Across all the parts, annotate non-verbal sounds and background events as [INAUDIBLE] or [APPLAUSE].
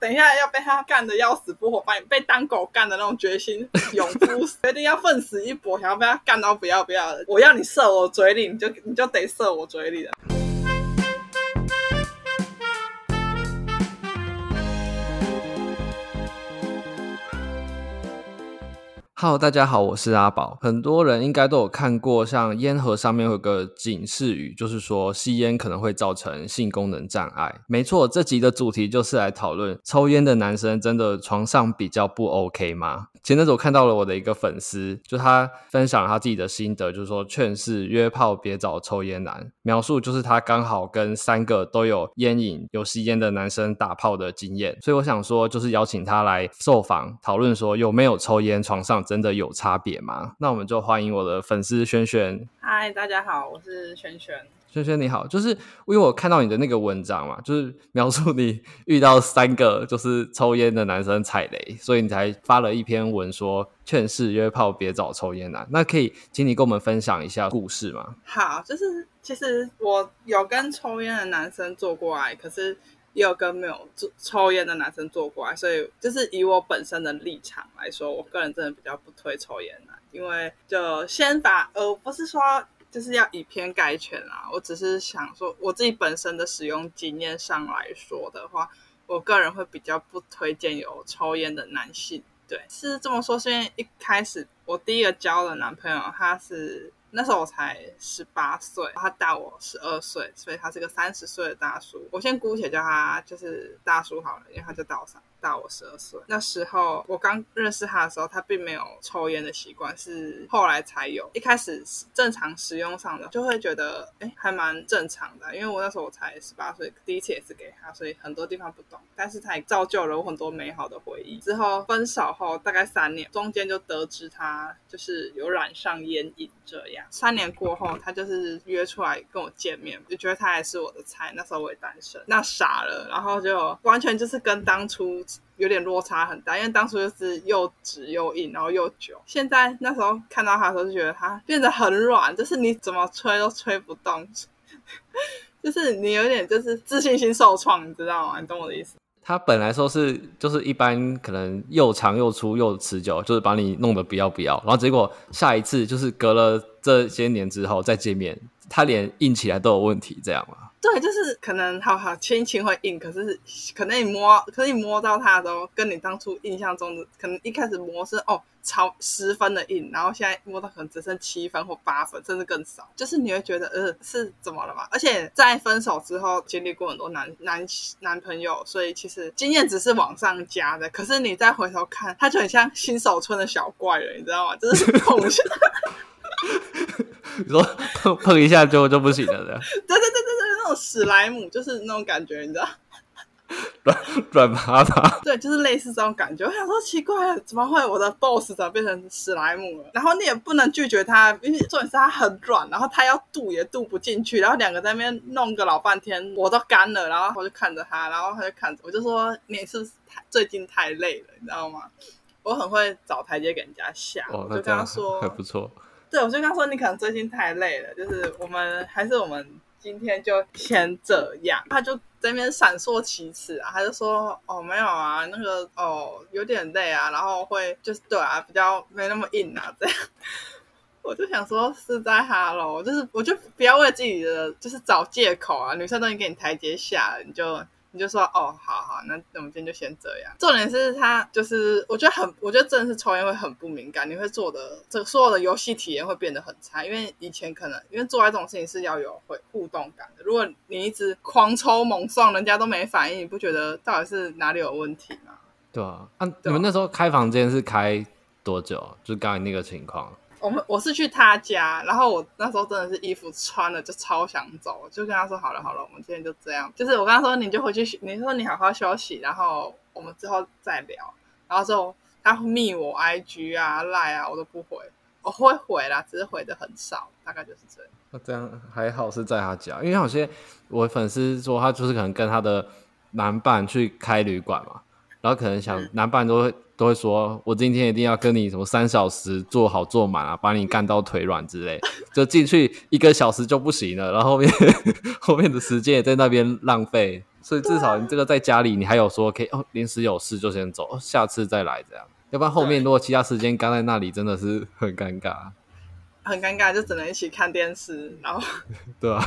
等一下要被他干的要死不活，把你被当狗干的那种决心，永不死决定要奋死一搏，想要被他干到不要不要的。我要你射我嘴里，你就你就得射我嘴里的。Hello，大家好，我是阿宝。很多人应该都有看过，像烟盒上面有个警示语，就是说吸烟可能会造成性功能障碍。没错，这集的主题就是来讨论抽烟的男生真的床上比较不 OK 吗？前阵子我看到了我的一个粉丝，就他分享他自己的心得，就是说劝是约炮别找抽烟男。描述就是他刚好跟三个都有烟瘾、有吸烟的男生打炮的经验，所以我想说，就是邀请他来受访，讨论说有没有抽烟床上真的有差别吗？那我们就欢迎我的粉丝轩轩。嗨，大家好，我是轩轩。轩轩你好，就是因为我看到你的那个文章嘛，就是描述你遇到三个就是抽烟的男生踩雷，所以你才发了一篇文说劝世约炮别找抽烟男。那可以请你跟我们分享一下故事吗？好，就是其实我有跟抽烟的男生做过爱，可是。也有跟没有抽抽烟的男生做过来，所以就是以我本身的立场来说，我个人真的比较不推抽烟男，因为就先把呃不是说就是要以偏概全啦，我只是想说我自己本身的使用经验上来说的话，我个人会比较不推荐有抽烟的男性。对，是这么说，是因为一开始我第一个交的男朋友他是。那时候我才十八岁，他大我十二岁，所以他是个三十岁的大叔。我先姑且叫他就是大叔好了，因为他就大我三。大我十二岁，那时候我刚认识他的时候，他并没有抽烟的习惯，是后来才有。一开始正常使用上的，就会觉得哎，还蛮正常的。因为我那时候我才十八岁，第一次也是给他，所以很多地方不懂。但是他也造就了我很多美好的回忆。之后分手后大概三年，中间就得知他就是有染上烟瘾这样。三年过后，他就是约出来跟我见面，就觉得他还是我的菜。那时候我也单身，那傻了，然后就完全就是跟当初。有点落差很大，因为当初就是又直又硬，然后又久。现在那时候看到他的时候，就觉得他变得很软，就是你怎么吹都吹不动，[LAUGHS] 就是你有点就是自信心受创，你知道吗？你懂我的意思？他本来说是就是一般可能又长又粗又持久，就是把你弄得不要不要，然后结果下一次就是隔了这些年之后再见面，他连硬起来都有问题，这样吗？对，就是可能好好亲情会硬，可是可能你摸，可是你摸到它的时候，跟你当初印象中的，可能一开始摸是哦超十分的硬，然后现在摸到可能只剩七分或八分，甚至更少，就是你会觉得呃是怎么了嘛？而且在分手之后经历过很多男男男朋友，所以其实经验只是往上加的。可是你再回头看，他就很像新手村的小怪人，你知道吗？就是 [LAUGHS] 碰一下，你说碰碰一下就就不行了，这样。[LAUGHS] 对对对史莱姆就是那种感觉，你知道？[LAUGHS] 软软趴趴，对，就是类似这种感觉。我想说，奇怪了，怎么会我的 boss 怎么变成史莱姆了？然后你也不能拒绝他，因为重点是他很软，然后他要渡也渡不进去，然后两个在那边弄个老半天，我都干了。然后我就看着他，然后他就看着我，就说：“你是不是最近太累了？你知道吗？”我很会找台阶给人家下，哦、我就跟他说：“还不错。”对，我就跟他说：“你可能最近太累了，就是我们还是我们。”今天就先这样，他就在那边闪烁其词啊，他就说哦没有啊，那个哦有点累啊，然后会就是对啊，比较没那么硬啊这样，我就想说是在哈喽，就是我就不要为自己的就是找借口啊，女生都已经给你台阶下了，你就。你就说哦，好好，那那我们今天就先这样。重点是他就是，我觉得很，我觉得真的是抽烟会很不敏感，你会做的这所有的游戏体验会变得很差，因为以前可能因为做爱这种事情是要有会互动感的。如果你一直狂抽猛送，人家都没反应，你不觉得到底是哪里有问题吗？对啊，啊，你们那时候开房间是开多久？就刚才那个情况。我们我是去他家，然后我那时候真的是衣服穿了就超想走，就跟他说好了好了，我们今天就这样。就是我跟他说，你就回去，你说你好好休息，然后我们之后再聊。然后之后他密我 IG 啊、赖啊，我都不回，我会回啦，只是回的很少，大概就是这样。那这样还好是在他家，因为有些我粉丝说他就是可能跟他的男伴去开旅馆嘛，然后可能想男伴都会。都会说我今天一定要跟你什么三小时做好做满啊，把你干到腿软之类，[LAUGHS] 就进去一个小时就不行了，然后后面 [LAUGHS] 后面的时间也在那边浪费，所以至少你这个在家里你还有说可以哦，临时有事就先走，下次再来这样，要不然后面如果其他时间干在那里真的是很尴尬，很尴尬就只能一起看电视，然后 [LAUGHS] 对啊，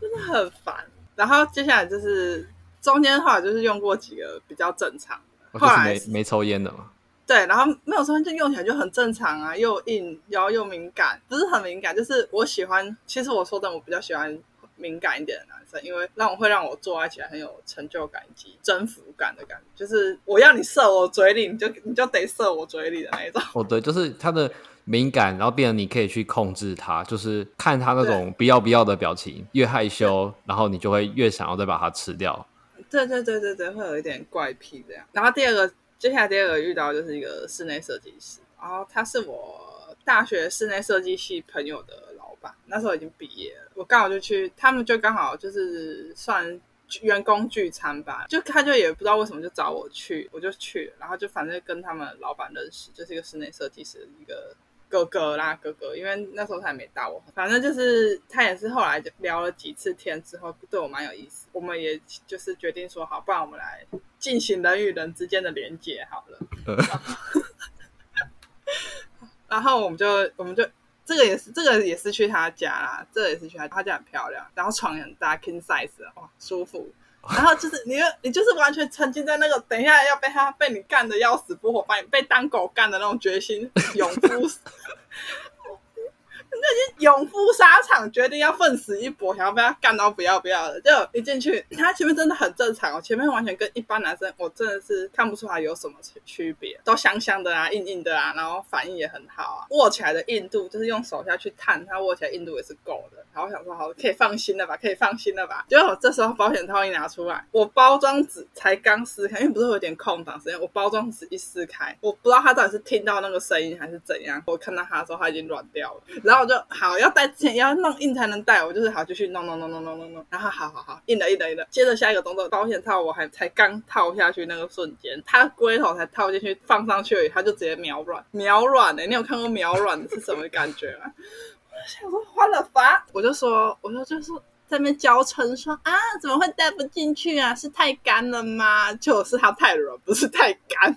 真的很烦。然后接下来就是中间的话，就是用过几个比较正常的，后来、哦就是、没没抽烟的嘛。对，然后没有抽烟就用起来就很正常啊，又硬，然后又敏感，不是很敏感，就是我喜欢。其实我说的，我比较喜欢敏感一点的男生，因为让我会让我做爱起来很有成就感以及征服感的感觉，就是我要你射我嘴里，你就你就得射我嘴里的那一种。哦，对，就是他的。敏感，然后变成你可以去控制他，就是看他那种不要不要的表情，越害羞，然后你就会越想要再把它吃掉。对对对对对，会有一点怪癖这样。然后第二个，接下来第二个遇到就是一个室内设计师，然后他是我大学室内设计系朋友的老板，那时候已经毕业了，我刚好就去，他们就刚好就是算员工聚餐吧，就他就也不知道为什么就找我去，我就去，然后就反正跟他们老板认识，就是一个室内设计师一个。哥哥啦，哥哥，因为那时候他还没大我，反正就是他也是后来就聊了几次天之后，对我蛮有意思。我们也就是决定说好，不然我们来进行人与人之间的连接好了。[LAUGHS] 然后我们就我们就这个也是这个也是去他家啦，这个也是去他他家很漂亮，然后床很大，king size，哇，舒服。[LAUGHS] 然后就是你，你就是完全沉浸在那个等一下要被他被你干的要死不活，把你被当狗干的那种决心，勇夫。那已经勇夫沙场，决定要奋死一搏，想要被他干到不要不要的。就一进去，他前面真的很正常哦，前面完全跟一般男生，我真的是看不出来有什么区别，都香香的啊，硬硬的啊，然后反应也很好啊，握起来的硬度就是用手下去探，他握起来硬度也是够的。然后我想说，好，可以放心了吧，可以放心了吧。结果这时候保险套一拿出来，我包装纸才刚撕开，因为不是有点空档时间，我包装纸一撕开，我不知道他到底是听到那个声音还是怎样，我看到他的时候他已经软掉了，然后我就。好，要戴之前要弄硬才能戴，我就是好继续弄弄弄弄弄弄弄，然后好好好硬了硬了硬了，接着下一个动作，保险套我还才刚套下去那个瞬间，它龟头才套进去放上去而已，它就直接秒软秒软哎、欸，你有看过秒软是什么感觉吗？我就想说花了房，我就说我说就是在那边娇嗔说啊怎么会带不进去啊？是太干了吗？就是它太软，不是太干，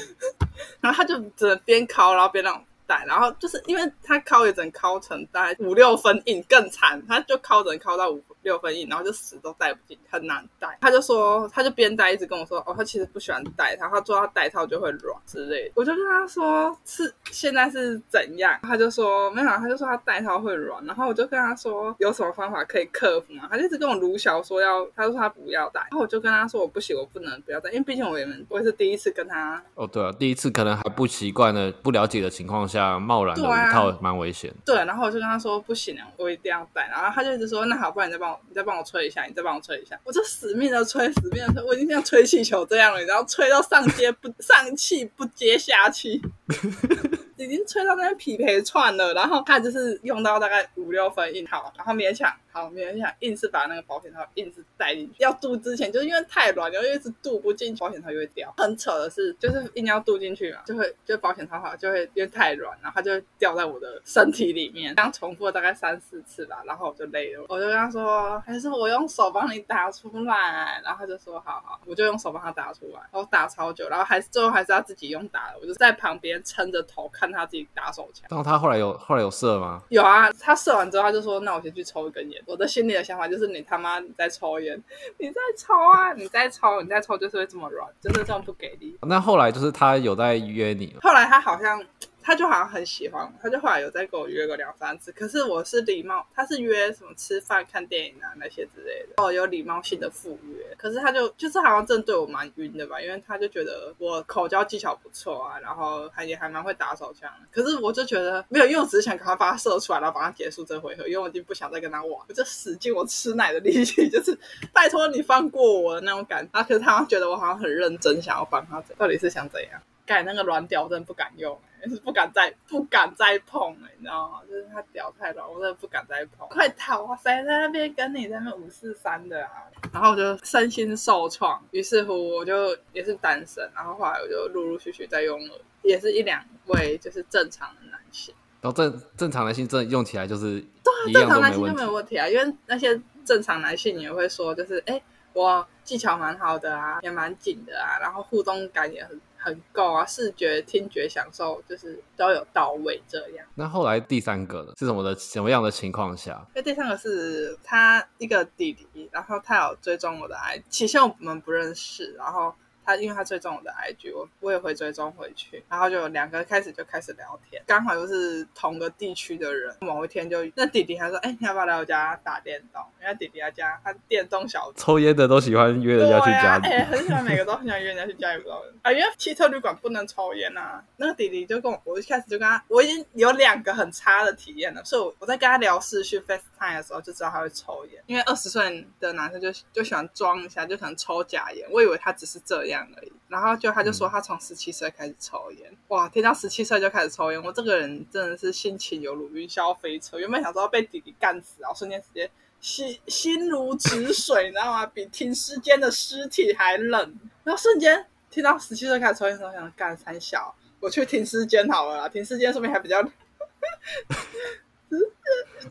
[LAUGHS] 然后他就只能边烤然后边那种。带，然后就是因为他敲也只能敲成大概五六分硬，更惨，他就敲只能敲到五六分硬，然后就死都戴不进，很难戴。他就说，他就边戴一直跟我说，哦，他其实不喜欢戴它，他做他戴套就会软之类的。我就跟他说，是现在是怎样？他就说没有，他就说他戴套会软。然后我就跟他说，有什么方法可以克服吗？他就一直跟我卢小说要，他说他不要戴。然后我就跟他说，我不行，我不能不要戴，因为毕竟我也我也是第一次跟他。哦，对啊，第一次可能还不习惯的、不了解的情况下。贸然的一套蛮危险。对，然后我就跟他说不行啊，我一定要戴。然后他就一直说那好，不然你再帮我，你再帮我吹一下，你再帮我吹一下。我就死命的吹，死命的吹，我已经像吹气球这样了，然后吹到上接不上气不接下气。[LAUGHS] 已经吹到那边匹配串了，然后他就是用到大概五六分硬好，然后勉强好勉强硬是把那个保险套硬是戴进去。要镀之前就是因为太软，然后一直镀不进去，保险套就会掉。很扯的是，就是硬要镀进去嘛，就会就保险套好就会因为太软，然后它就会掉在我的身体里面。刚重复了大概三四次吧，然后我就累了，我就跟他说，还是我用手帮你打出来。然后他就说好好，我就用手帮他打出来。然后打超久，然后还是最后还是要自己用打的，我就在旁边撑着头看。他自己打手枪，然后他后来有后来有射吗？有啊，他射完之后他就说：“那我先去抽一根烟。”我的心里的想法就是：你他妈你在抽烟，你在抽啊，你在抽，你在抽就是会这么软，就是这么不给力。那后来就是他有在约你，后来他好像。他就好像很喜欢我，他就后来有再跟我约过两三次。可是我是礼貌，他是约什么吃饭、看电影啊那些之类的，哦，有礼貌性的赴约。可是他就就是好像真的对我蛮晕的吧，因为他就觉得我口交技巧不错啊，然后还也还蛮会打手枪。可是我就觉得没有，因为我只是想赶快把他射出来，然后把他结束这回合，因为我已经不想再跟他玩，我就使尽我吃奶的力气，就是拜托你放过我的那种感觉。啊，可是他觉得我好像很认真，想要帮他，到底是想怎样？改那个软屌真的不敢用。是不敢再不敢再碰了，你知道吗？就是他屌太软，我真的不敢再碰。快逃啊！谁在那边跟你在那五四三的啊？然后我就身心受创，于是乎我就也是单身，然后后来我就陆陆续续在用了，也是一两位就是正常的男性。然后正正常男性真的用起来就是对啊，正常男性就没有问题啊，因为那些正常男性也会说，就是哎，我技巧蛮好的啊，也蛮紧的啊，然后互动感也很很够啊，视觉、听觉享受就是都有到位这样。那后来第三个呢是什么的什么样的情况下？因为第三个是他一个弟弟，然后他有追踪我的 IG，起先我们不认识，然后。他因为他追踪我的 IG，我我也会追踪回去，然后就两个开始就开始聊天，刚好又是同个地区的人。某一天就那弟弟还说：“哎、欸，你要不要来我家打电动？”因为弟弟他家，他电动小抽烟的都喜欢约人家去家里，哎、啊欸，很喜欢每个都很想约人家去家里，不知道啊，因为汽车旅馆不能抽烟啊。那个弟弟就跟我，我一开始就跟他，我已经有两个很差的体验了，所以我我在跟他聊视讯 FaceTime 的时候就知道他会抽烟，因为二十岁的男生就就喜欢装一下，就可能抽假烟，我以为他只是这样。而已，然后就他就说他从十七岁开始抽烟，嗯、哇！听到十七岁就开始抽烟，我这个人真的是心情犹如云霄飞车。原本想说被弟弟干死，然后瞬间直接心心如止水，你知道吗？比停尸间的尸体还冷。然后瞬间听到十七岁开始抽烟的时候，想干三小，我去停尸间好了啦，停尸间说不定还比较，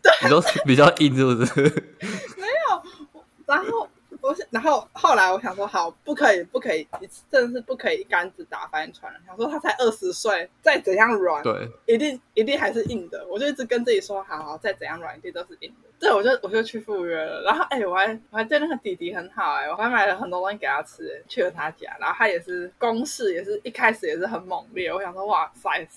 对，你说比较硬是不是？[LAUGHS] 没有，然后。我然后后来我想说，好，不可以，不可以，真的是不可以一竿子打翻船。想说他才二十岁，再怎样软，对，一定一定还是硬的。我就一直跟自己说，好好，再怎样软，一定都是硬的。对，我就我就去赴约了。然后哎，我还我还对那个弟弟很好哎，我还买了很多东西给他吃。去了他家，然后他也是攻势，也是一开始也是很猛烈。我想说，哇塞，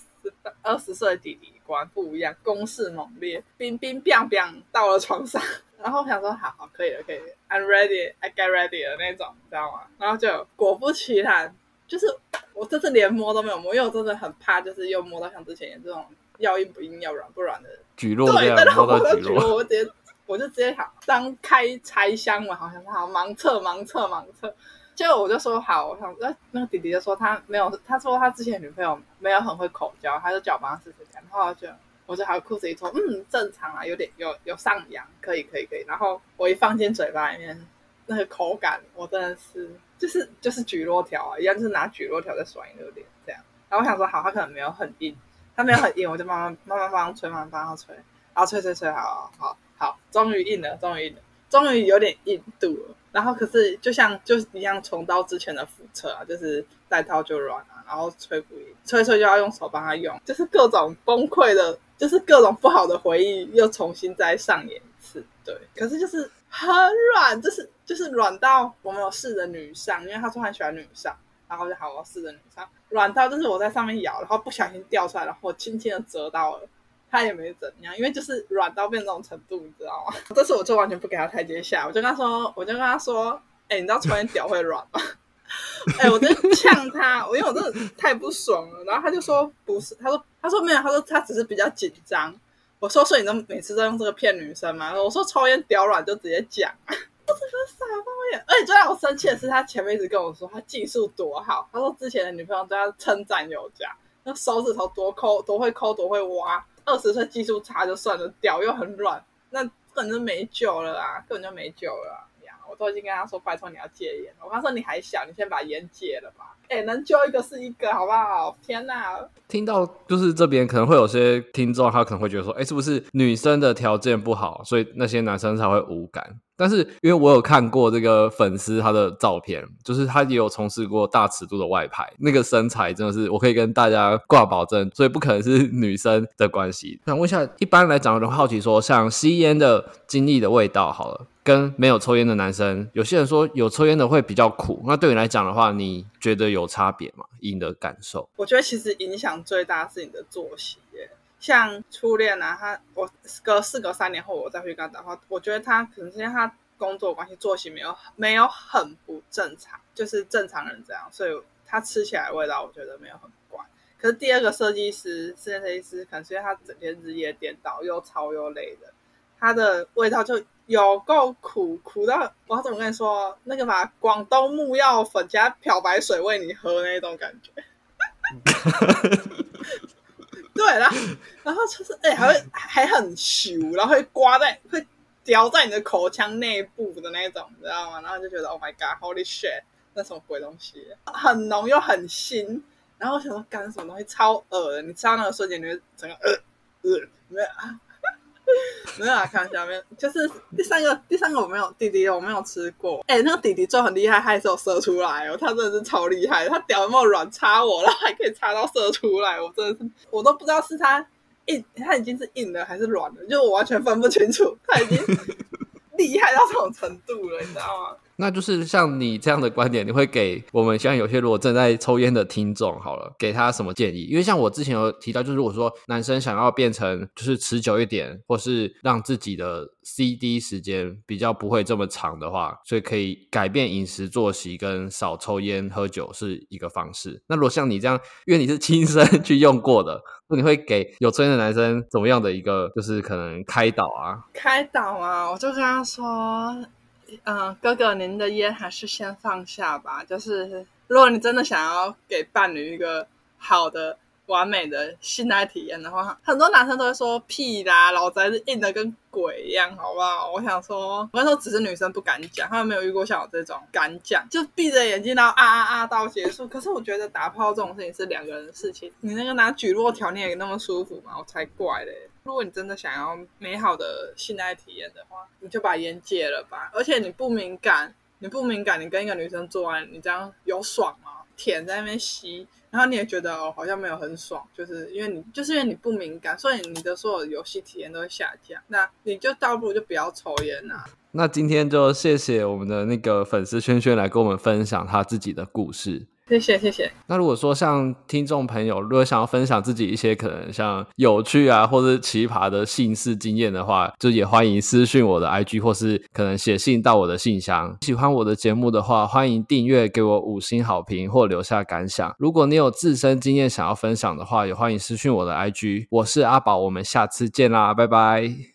二十岁的弟弟果然不一样，攻势猛烈，冰冰冰冰到了床上。然后我想说，好好，可以了，可以了，I'm ready, I get ready 的那种，你知道吗？然后就果不其然，就是我这次连摸都没有摸，因为我真的很怕，就是又摸到像之前这种要硬不硬、要软不软的对，摸到蒟蒟，我直接我就直接想张开拆箱嘛，好像是好盲测盲测盲测，结果我就说好，我想那那个弟弟就说他没有，他说他之前女朋友没有很会口交，他就叫我帮他试试看，然后就。我就还裤子一脱，嗯，正常啊，有点有有上扬，可以可以可以。然后我一放进嘴巴里面，那个口感我真的是就是就是蒟蒻条啊，一样就是拿蒟蒻条在甩你的脸这样。然后我想说好，它可能没有很硬，它没有很硬，我就慢慢慢慢帮吹，慢慢帮它吹，然后吹吹吹，好好好，终于硬了，终于硬了，终于有点硬度了。然后可是就像就是一样，重蹈之前的覆辙啊，就是带套就软啊，然后吹不硬，吹吹就要用手帮他用，就是各种崩溃的。就是各种不好的回忆又重新再上演一次，对。可是就是很软，就是就是软到我没有试着女上，因为他说很喜欢女上，然后就好，我试着女上，软到就是我在上面咬，然后不小心掉出来，然后我轻轻的折到了，他也没怎样，因为就是软到变这种程度，你知道吗？[LAUGHS] 这次我就完全不给他台阶下，我就跟他说，我就跟他说，哎、你知道抽烟屌会软吗？[LAUGHS] 哎、我真的呛他，我因为我真的太不爽了。然后他就说不是，他说他说没有，他说他只是比较紧张。我说所以你都每次都用这个骗女生吗？我说抽烟屌软就直接讲，[LAUGHS] 我真的傻爆眼。而且最让我生气的是，他前面一直跟我说他技术多好，他说之前的女朋友对他称赞有加，那手指头多抠，多会抠，多会挖。二十岁技术差就算了，屌又很软，那根本就没救了啊，根本就没救了。我都已经跟他说，拜托你要戒烟。我刚说你还小，你先把烟戒了吧。哎，能救一个是一个，好不好？天哪！听到就是这边可能会有些听众，他可能会觉得说，哎，是不是女生的条件不好，所以那些男生才会无感？但是因为我有看过这个粉丝他的照片，就是他也有从事过大尺度的外拍，那个身材真的是我可以跟大家挂保证，所以不可能是女生的关系。[LAUGHS] 想问一下，一般来讲，有人好奇说，像吸烟的经历的味道，好了。跟没有抽烟的男生，有些人说有抽烟的会比较苦，那对你来讲的话，你觉得有差别吗？以你的感受，我觉得其实影响最大是你的作息耶。像初恋啊，他我隔四隔三年后我再去跟他打话，我觉得他可能是因为他工作关系，作息没有没有很不正常，就是正常人这样，所以他吃起来味道我觉得没有很怪。可是第二个设计师，室内设计师，可能是因为他整天日夜颠倒，又吵又累的，他的味道就。有够苦，苦到我怎么跟你说？那个嘛广东木药粉加漂白水喂你喝那种感觉，[LAUGHS] 对，然后然后就是哎、欸，还会还很咻，然后会刮在会叼在你的口腔内部的那种，你知道吗？然后就觉得 Oh my God，Holy shit，那什么鬼东西，很浓又很腥。然后我想说干什么东西超恶的，你吃到那个瞬间，你会整个呃呃没有啊。[LAUGHS] 没有啊，看下面就是第三个，第三个我没有弟弟，我没有吃过。哎、那个弟弟就很厉害，他也是有射出来哦，他真的是超厉害，他屌有没有软插我，然后还可以插到射出来，我真的是我都不知道是他硬，他已经是硬的还是软的，就我完全分不清楚，他已经厉害到这种程度了，你知道吗？那就是像你这样的观点，你会给我们像有些如果正在抽烟的听众，好了，给他什么建议？因为像我之前有提到，就是如果说男生想要变成就是持久一点，或是让自己的 CD 时间比较不会这么长的话，所以可以改变饮食作息跟少抽烟喝酒是一个方式。那如果像你这样，因为你是亲身 [LAUGHS] 去用过的，那你会给有抽烟的男生怎么样的一个就是可能开导啊？开导啊，我就跟他说。嗯，哥哥，您的烟还是先放下吧。就是如果你真的想要给伴侣一个好的、完美的性爱体验的话，很多男生都会说屁啦，老子是硬的跟鬼一样，好不好？我想说，我跟你说，只是女生不敢讲，他们没有遇过像我这种敢讲，就闭着眼睛然后啊啊啊到结束。可是我觉得打炮这种事情是两个人的事情，你那个拿蒟蒻条你也那么舒服吗？我才怪嘞。如果你真的想要美好的性爱体验的话，你就把烟戒了吧。而且你不敏感，你不敏感，你跟一个女生做完，你这样有爽吗？舔在那边吸，然后你也觉得哦，好像没有很爽，就是因为你就是因为你不敏感，所以你的所有游戏体验都会下降。那你就倒不如就不要抽烟啊。那今天就谢谢我们的那个粉丝轩轩来跟我们分享他自己的故事。谢谢谢谢。那如果说像听众朋友，如果想要分享自己一些可能像有趣啊或者奇葩的姓氏经验的话，就也欢迎私讯我的 IG，或是可能写信到我的信箱。喜欢我的节目的话，欢迎订阅，给我五星好评或留下感想。如果你有自身经验想要分享的话，也欢迎私讯我的 IG。我是阿宝，我们下次见啦，拜拜。